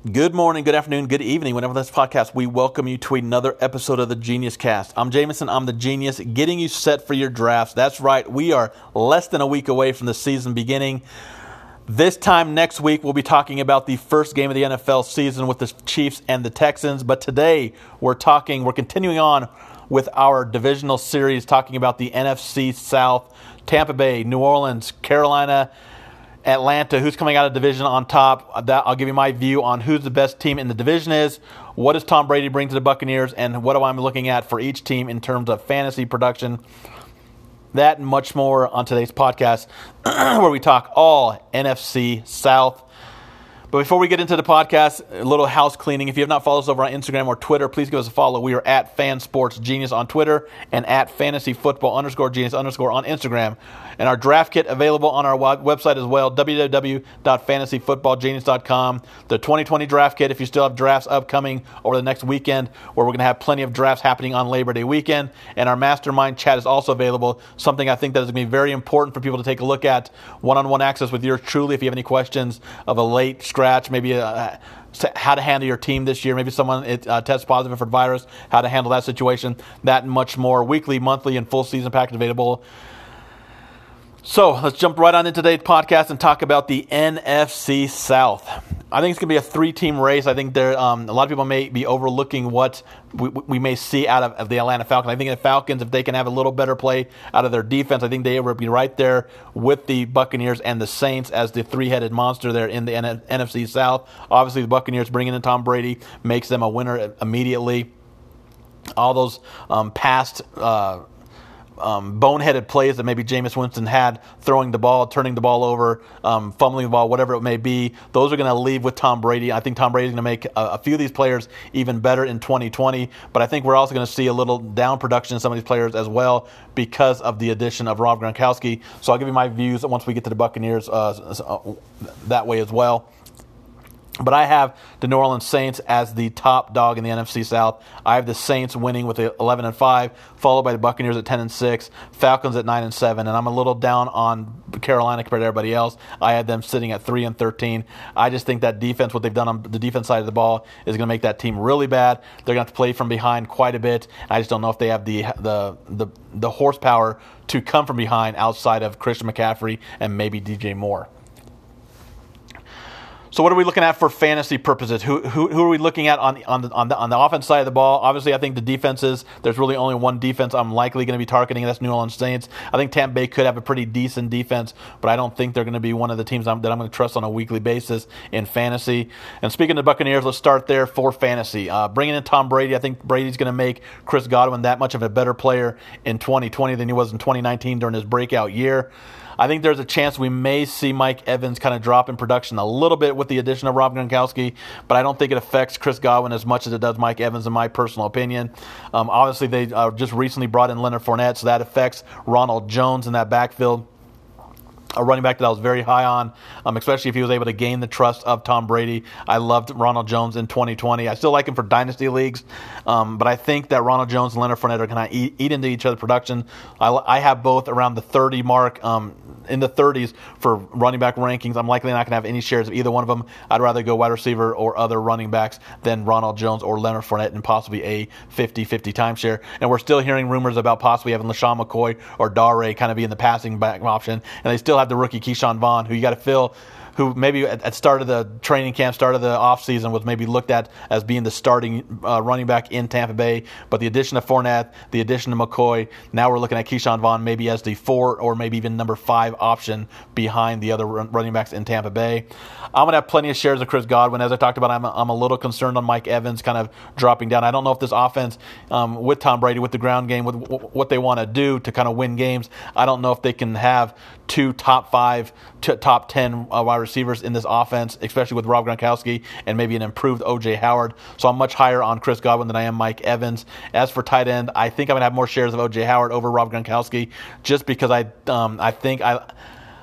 Good morning, good afternoon, good evening. Whenever this podcast, we welcome you to another episode of the Genius Cast. I'm Jameson. I'm the genius, getting you set for your drafts. That's right. We are less than a week away from the season beginning. This time next week, we'll be talking about the first game of the NFL season with the Chiefs and the Texans. But today, we're talking, we're continuing on with our divisional series, talking about the NFC South, Tampa Bay, New Orleans, Carolina, Atlanta, who's coming out of division on top. That I'll give you my view on who's the best team in the division is. What does Tom Brady bring to the Buccaneers, and what am I looking at for each team in terms of fantasy production? That and much more on today's podcast, where we talk all NFC South. But before we get into the podcast, a little house cleaning. If you have not followed us over on Instagram or Twitter, please give us a follow. We are at FanSportsGenius on Twitter and at Fantasy Football underscore Genius underscore on Instagram. And our draft kit available on our website as well, www.fantasyfootballgenius.com. The 2020 draft kit, if you still have drafts upcoming over the next weekend, where we're going to have plenty of drafts happening on Labor Day weekend. And our mastermind chat is also available, something I think that is going to be very important for people to take a look at. One on one access with yours truly if you have any questions of a late scratch, maybe a, how to handle your team this year. Maybe someone uh, tests positive for virus, how to handle that situation. That and much more. Weekly, monthly, and full season package available so let's jump right on into today's podcast and talk about the NFC South. I think it's going to be a three-team race. I think there um, a lot of people may be overlooking what we, we may see out of, of, the Atlanta Falcons. I think the Falcons, if they can have a little better play out of their defense, I think they will be right there with the Buccaneers and the Saints as the three-headed monster there in the N- NFC South. Obviously, the Buccaneers bringing in Tom Brady makes them a winner immediately. All those um, past. Uh, um, boneheaded plays that maybe Jameis Winston had, throwing the ball, turning the ball over, um, fumbling the ball, whatever it may be, those are going to leave with Tom Brady. I think Tom Brady is going to make a, a, few of these players even better in 2020, but I think we're also going to see a little down production in some of these players as well because of the addition of Rob Gronkowski. So I'll give you my views once we get to the Buccaneers uh, uh that way as well. But I have the New Orleans Saints as the top dog in the NFC South. I have the Saints winning with 11 and 5, followed by the Buccaneers at 10 and 6, Falcons at 9 and 7, and I'm a little down on Carolina compared to everybody else. I had them sitting at 3 and 13. I just think that defense, what they've done on the defense side of the ball, is going to make that team really bad. They're going to have to play from behind quite a bit. I just don't know if they have the the the, the horsepower to come from behind outside of Christian McCaffrey and maybe DJ Moore. So what are we looking at for fantasy purposes? Who, who, who are we looking at on on the on the on the offense side of the ball? Obviously, I think the defenses. There's really only one defense I'm likely going to be targeting, and that's New Orleans Saints. I think Tampa Bay could have a pretty decent defense, but I don't think they're going to be one of the teams I'm, that I'm going to trust on a weekly basis in fantasy. And speaking of the Buccaneers, let's start there for fantasy. Uh, bringing in Tom Brady, I think Brady's going to make Chris Godwin that much of a better player in 2020 than he was in 2019 during his breakout year. I think there's a chance we may see Mike Evans kind of drop in production a little bit with the addition of Rob Gronkowski, but I don't think it affects Chris Godwin as much as it does Mike Evans, in my personal opinion. Um, obviously, they uh, just recently brought in Leonard Fournette, so that affects Ronald Jones in that backfield a running back that I was very high on, um, especially if he was able to gain the trust of Tom Brady. I loved Ronald Jones in 2020. I still like him for dynasty leagues, um, but I think that Ronald Jones and Leonard Fournette are going to eat, eat, into each other's production. I, I, have both around the 30 mark. Um, in the 30s for running back rankings. I'm likely not going to have any shares of either one of them. I'd rather go wide receiver or other running backs than Ronald Jones or Leonard Fournette and possibly a 50 50 timeshare. And we're still hearing rumors about possibly having LeSean McCoy or Dare kind of be in the passing back option. And they still have the rookie Ke'Shawn Vaughn, who you got to fill who maybe at, at start of the training camp, start of the offseason was maybe looked at as being the starting uh, running back in Tampa Bay. But the addition of Fournette, the addition of McCoy, now we're looking at Ke'Shawn Vaughn maybe as the four or maybe even number five option behind the other running backs in Tampa Bay. I'm going to have plenty of shares of Chris Godwin. As I talked about, I'm, I'm a little concerned on Mike Evans kind of dropping down. I don't know if this offense um, with Tom Brady, with the ground game, with w- what they want to do to kind of win games, I don't know if they can have two top five, t- top 10 uh, wide receivers in this offense, especially with Rob Gronkowski and maybe an improved O.J. Howard. So I'm much higher on Chris Godwin than I am Mike Evans. As for tight end, I think I'm to have more shares of O.J. Howard over Rob Gronkowski just because I, um, I think I.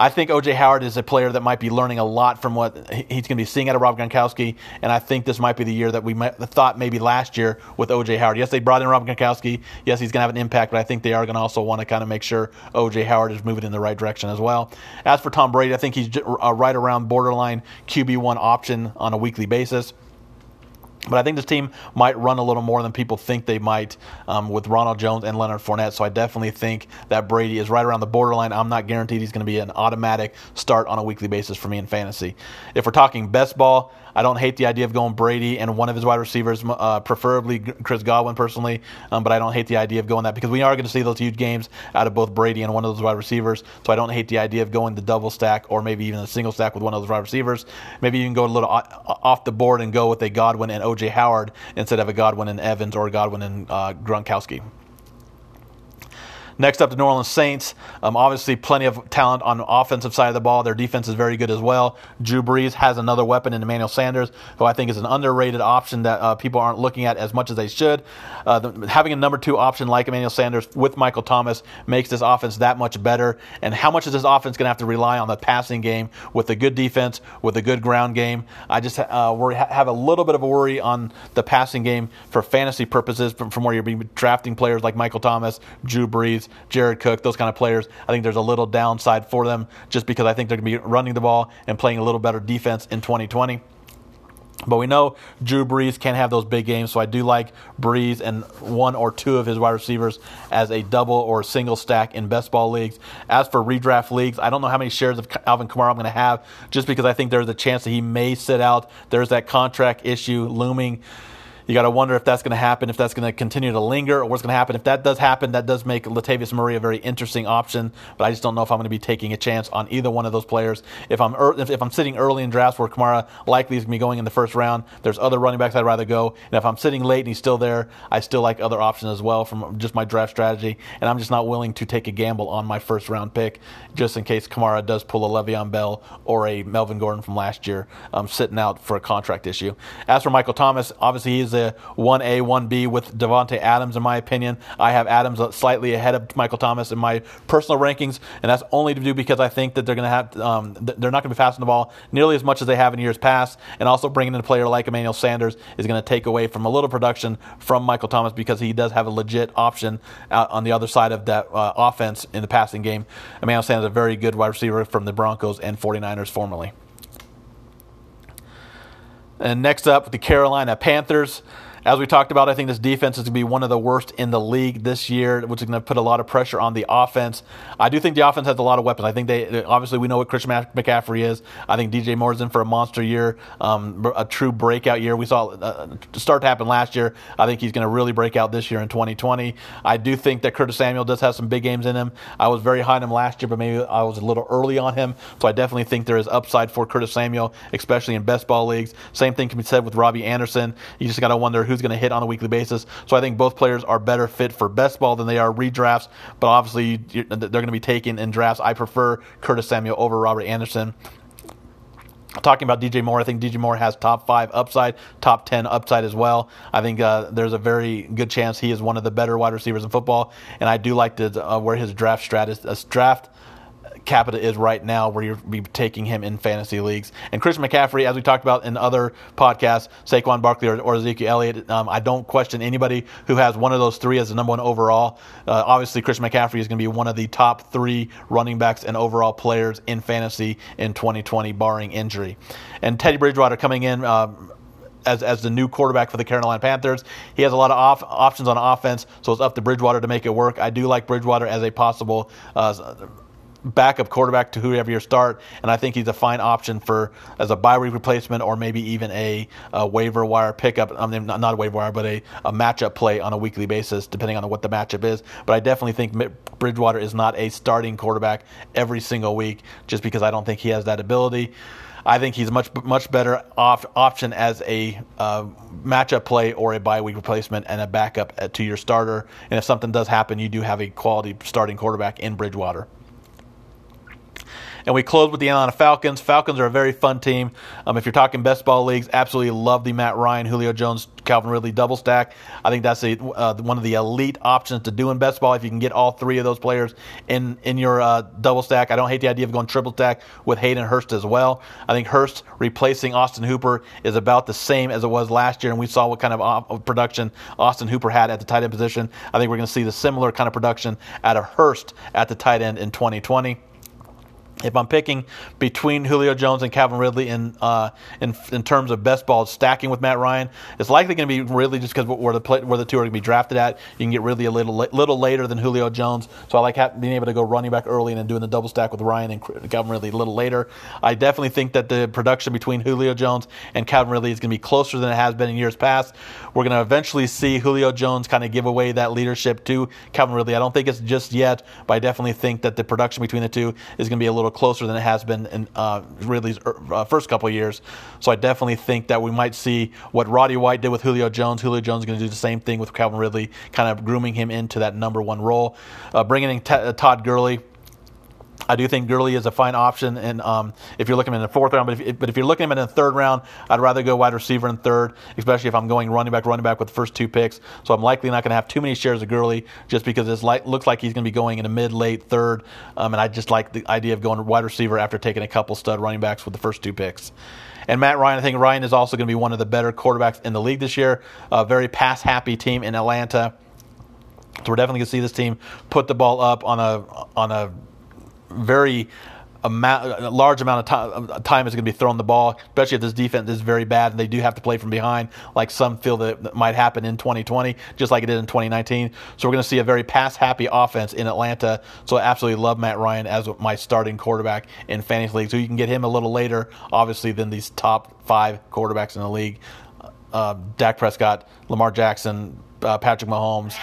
I think OJ Howard is a player that might be learning a lot from what he's going to be seeing out of Rob Gronkowski, and I think this might be the year that we might, thought maybe last year with OJ Howard. Yes, they brought in Rob Gronkowski. Yes, he's going to have an impact, but I think they are going to also want to kind of make sure OJ Howard is moving in the right direction as well. As for Tom Brady, I think he's uh, right around borderline QB one option on a weekly basis. But I think this team might run a little more than people think they might um, with Ronald Jones and Leonard Fournette. So I definitely think that Brady is right around the borderline. I'm not guaranteed he's going to be an automatic start on a weekly basis for me in fantasy. If we're talking best ball, I don't hate the idea of going Brady and one of his wide receivers, uh, preferably Chris Godwin personally, um, but I don't hate the idea of going that because we are going to see those huge games out of both Brady and one of those wide receivers. So I don't hate the idea of going the double stack or maybe even a single stack with one of those wide receivers. Maybe you can go a little off the board and go with a Godwin and OJ Howard instead of a Godwin and Evans or a Godwin and uh, Gronkowski. Next up, the New Orleans Saints. Um, obviously, plenty of talent on the offensive side of the ball. Their defense is very good as well. Drew Brees has another weapon in Emmanuel Sanders, who I think is an underrated option that uh, people aren't looking at as much as they should. Uh, the, having a number two option like Emmanuel Sanders with Michael Thomas makes this offense that much better. And how much is this offense going to have to rely on the passing game with a good defense, with a good ground game? I just uh, worry, have a little bit of a worry on the passing game for fantasy purposes from, from where you're drafting players like Michael Thomas, Drew Brees, Jared Cook, those kind of players. I think there's a little downside for them just because I think they're going to be running the ball and playing a little better defense in 2020. But we know Drew Brees can't have those big games, so I do like Brees and one or two of his wide receivers as a double or single stack in best ball leagues. As for redraft leagues, I don't know how many shares of Alvin Kamara I'm going to have, just because I think there's a chance that he may sit out. There's that contract issue looming you got to wonder if that's going to happen, if that's going to continue to linger, or what's going to happen. If that does happen, that does make Latavius Murray a very interesting option. But I just don't know if I'm going to be taking a chance on either one of those players. If I'm if, if I'm sitting early in drafts where Kamara likely is going to be going in the first round, there's other running backs I'd rather go. And if I'm sitting late and he's still there, I still like other options as well from just my draft strategy. And I'm just not willing to take a gamble on my first round pick just in case Kamara does pull a Le'Veon Bell or a Melvin Gordon from last year um, sitting out for a contract issue. As for Michael Thomas, obviously he's a 1A, 1B with Davante Adams, in my opinion. I have Adams slightly ahead of Michael Thomas in my personal rankings, and that's only to do because I think that they're going to have um, they're not going to be passing the ball nearly as much as they have in years past, and also bringing in a player like Emmanuel Sanders is going to take away from a little production from Michael Thomas because he does have a legit option out on the other side of that uh, offense in the passing game. Emmanuel Sanders is a very good wide receiver from the Broncos and 49ers formerly. And next up, the Carolina Panthers. As we talked about, I think this defense is going to be one of the worst in the league this year, which is going to put a lot of pressure on the offense. I do think the offense has a lot of weapons. I think they obviously we know what Christian McCaffrey is. I think DJ Moore's in for a monster year, um, a true breakout year. We saw uh, start to happen last year. I think he's going to really break out this year in 2020. I do think that Curtis Samuel does have some big games in him. I was very high on him last year, but maybe I was a little early on him. So I definitely think there is upside for Curtis Samuel, especially in best ball leagues. Same thing can be said with Robby Anderson. You just got to wonder who's going to hit on a weekly basis. So I think both players are better fit for best ball than they are redrafts. But obviously, they're going to be taken in drafts. I prefer Curtis Samuel over Robert Anderson. Talking about DJ Moore, I think DJ Moore has top five upside, top 10 upside as well. I think uh, there's a very good chance he is one of the better wide receivers in football. And I do like to, uh, where his draft strat is, uh, draft capita is right now where you're be taking him in fantasy leagues. And Christian McCaffrey, as we talked about in other podcasts, Saquon Barkley or, or Ezekiel Elliott, um, I don't question anybody who has one of those three as the number one overall. Uh, obviously, Christian McCaffrey is going to be one of the top three running backs and overall players in fantasy in 2020, barring injury. And Teddy Bridgewater coming in. Uh, as, as the new quarterback for the Carolina Panthers. He has a lot of off, options on offense, so it's up to Bridgewater to make it work. I do like Bridgewater as a possible uh, backup quarterback to whoever you start, and I think he's a fine option for as a bye week replacement or maybe even a, a waiver wire pickup. I mean, not, not a waiver wire, but a, a matchup play on a weekly basis, depending on what the matchup is. But I definitely think Bridgewater is not a starting quarterback every single week, just because I don't think he has that ability. I think he's much much better off option as a uh, matchup play or a bye week replacement and a backup to your starter. And if something does happen, you do have a quality starting quarterback in Bridgewater. And we close with the Atlanta Falcons. Falcons are a very fun team. Um, if you're talking best ball leagues, absolutely love the Matt Ryan, Julio Jones, Calvin Ridley double stack. I think that's a, uh, one of the elite options to do in best ball if you can get all three of those players in in your uh, double stack. I don't hate the idea of going triple stack with Hayden Hurst as well. I think Hurst replacing Austin Hooper is about the same as it was last year, and we saw what kind of production Austin Hooper had at the tight end position. I think we're going to see the similar kind of production out of Hurst at the tight end in 2020 if I'm picking between Julio Jones and Calvin Ridley in uh, in, in terms of best ball stacking with Matt Ryan, it's likely going to be Ridley just because where the where the two are going to be drafted at. You can get Ridley a little little later than Julio Jones, so I like being able to go running back early and then doing the double stack with Ryan and Calvin Ridley a little later. I definitely think that the production between Julio Jones and Calvin Ridley is going to be closer than it has been in years past. We're going to eventually see Julio Jones kind of give away that leadership to Calvin Ridley. I don't think it's just yet, but I definitely think that the production between the two is going to be a little closer than it has been in uh, Ridley's uh, first couple years. So I definitely think that we might see what Roddy White did with Julio Jones. Julio Jones is going to do the same thing with Calvin Ridley, kind of grooming him into that number one role. Uh, bringing in T- uh, Todd Gurley I do think Gurley is a fine option, and um, if you're looking in the fourth round, but if, but if you're looking at him in the third round, I'd rather go wide receiver in third, especially if I'm going running back, running back with the first two picks. So I'm likely not going to have too many shares of Gurley, just because it looks like he's going to be going in a mid, late third, um, and I just like the idea of going wide receiver after taking a couple stud running backs with the first two picks. And Matt Ryan, I think Ryan is also going to be one of the better quarterbacks in the league this year. A very pass happy team in Atlanta. So we're definitely going to see this team put the ball up on a on a very amount, a large amount of time, time is going to be thrown the ball, especially if this defense is very bad and they do have to play from behind, like some feel that, that might happen in 2020, just like it did in 2019. So we're going to see a very pass happy offense in Atlanta. So I absolutely love Matt Ryan as my starting quarterback in fantasy league. So you can get him a little later, obviously, than these top five quarterbacks in the league. Uh, Dak Prescott, Lamar Jackson, uh, Patrick Mahomes,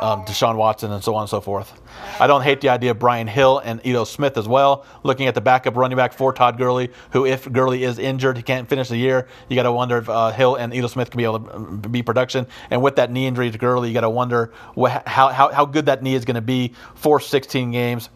um, Deshaun Watson, and so on and so forth. I don't hate the idea of Brian Hill and Ito Smith as well. Looking at the backup running back for Todd Gurley, who, if Gurley is injured, he can't finish the year, you got to wonder if uh, Hill and Ito Smith can be able to um, be production. And with that knee injury to Gurley, you got to wonder how, how, how good that knee is going to be for 16 games.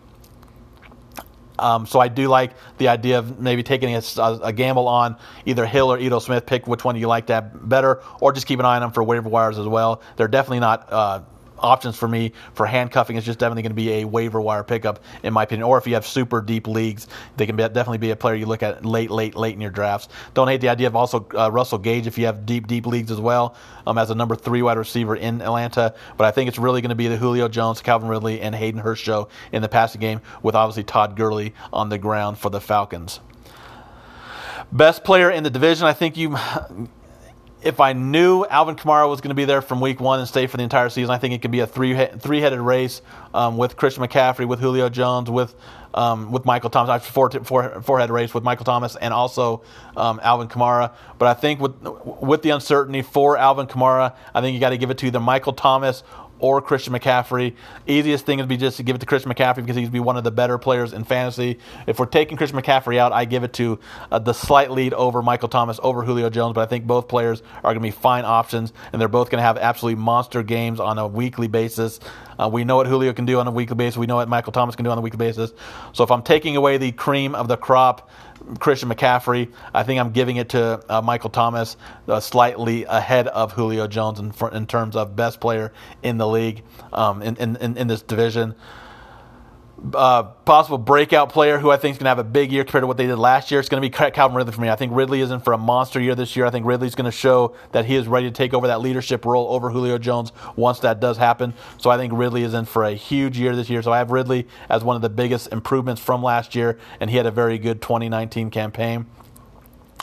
Um, so I do like the idea of maybe taking a, a, gamble on either Hill or Ito Smith. Pick which one you like that better, or just keep an eye on them for waiver wires as well. They're definitely not. Uh, options for me for handcuffing is just definitely going to be a waiver wire pickup, in my opinion. Or if you have super deep leagues, they can be, definitely be a player you look at late, late, late in your drafts. Don't hate the idea of also uh, Russell Gage if you have deep, deep leagues as well um, as a number three wide receiver in Atlanta. But I think it's really going to be the Julio Jones, Calvin Ridley, and Hayden Hurst show in the passing game with obviously Todd Gurley on the ground for the Falcons. Best player in the division, I think you if I knew Alvin Kamara was going to be there from week one and stay for the entire season, I think it could be a three three headed race um, with Christian McCaffrey, with Julio Jones, with um, with Michael Thomas, four, four, four head race with Michael Thomas and also um, Alvin Kamara. But I think with with the uncertainty for Alvin Kamara, I think you got to give it to either Michael Thomas or Christian McCaffrey. Easiest thing would be just to give it to Christian McCaffrey because he'd be one of the better players in fantasy. If we're taking Christian McCaffrey out, I give it to uh, the slight lead over Michael Thomas, over Julio Jones. But I think both players are going to be fine options, and they're both going to have absolutely monster games on a weekly basis. Uh, we know what Julio can do on a weekly basis. We know what Michael Thomas can do on a weekly basis. So if I'm taking away the cream of the crop, Christian McCaffrey. I think I'm giving it to uh, Michael Thomas, uh, slightly ahead of Julio Jones in, in, terms of best player in the league um, in, in, in this division uh, possible breakout player who I think is going to have a big year compared to what they did last year. It's going to be Calvin Ridley for me. I think Ridley is in for a monster year this year. I think Ridley's going to show that he is ready to take over that leadership role over Julio Jones once that does happen. So I think Ridley is in for a huge year this year. So I have Ridley as one of the biggest improvements from last year, and he had a very good 2019 campaign.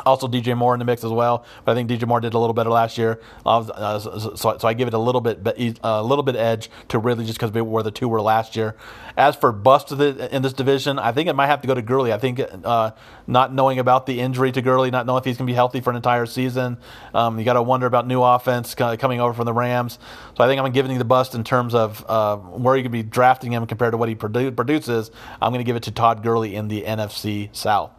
Also, DJ Moore in the mix as well, but I think DJ Moore did a little better last year, uh, so, so, I give it a little bit, a little bit edge to Ridley just because where the two were last year. As for bust in this division, I think it might have to go to Gurley. I think uh, not knowing about the injury to Gurley, not knowing if he's going to be healthy for an entire season, um, you got to wonder about new offense coming over from the Rams. So I think I'm giving the bust in terms of uh, where you could be drafting him compared to what he produ- produces. I'm going to give it to Todd Gurley in the NFC South.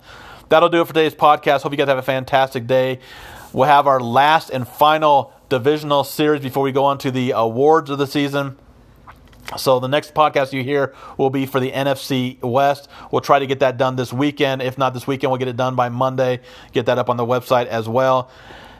That'll do it for today's podcast. Hope you guys have a fantastic day. We'll have our last and final divisional series before we go on to the awards of the season. So the next podcast you hear will be for the NFC West. We'll try to get that done this weekend. If not this weekend, we'll get it done by Monday. Get that up on the website as well.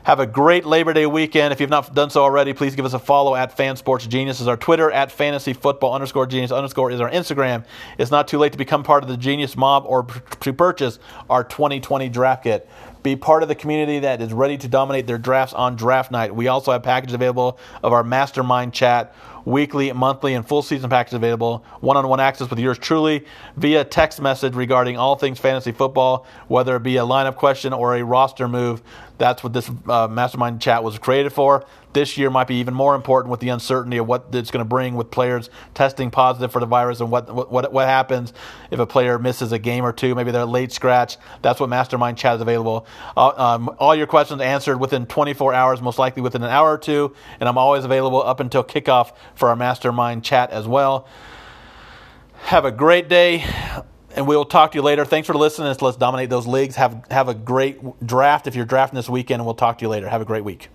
Have a great Labor Day weekend. If you've not done so already, please give us a follow at Fan Sports Genius is our Twitter at Fantasy Football underscore Genius underscore is our Instagram. It's not too late to become part of the Genius Mob or to purchase our 2020 draft kit. Be part of the community that is ready to dominate their drafts on draft night. We also have packages available of our mastermind chat weekly, monthly, and full season packages available. One on one access with yours truly via text message regarding all things fantasy football, whether it be a lineup question or a roster move. That's what this uh, mastermind chat was created for. This year might be even more important with the uncertainty of what it's going to bring with players testing positive for the virus and what, what what happens if a player misses a game or two. Maybe they're late scratch. That's what mastermind chat is available. Uh, um, all your questions answered within 24 hours, most likely within an hour or two. And I'm always available up until kickoff for our mastermind chat as well. Have a great day and we'll talk to you later. Thanks for listening. Let's dominate those leagues. Have have a great draft if you're drafting this weekend, and we'll talk to you later. Have a great week.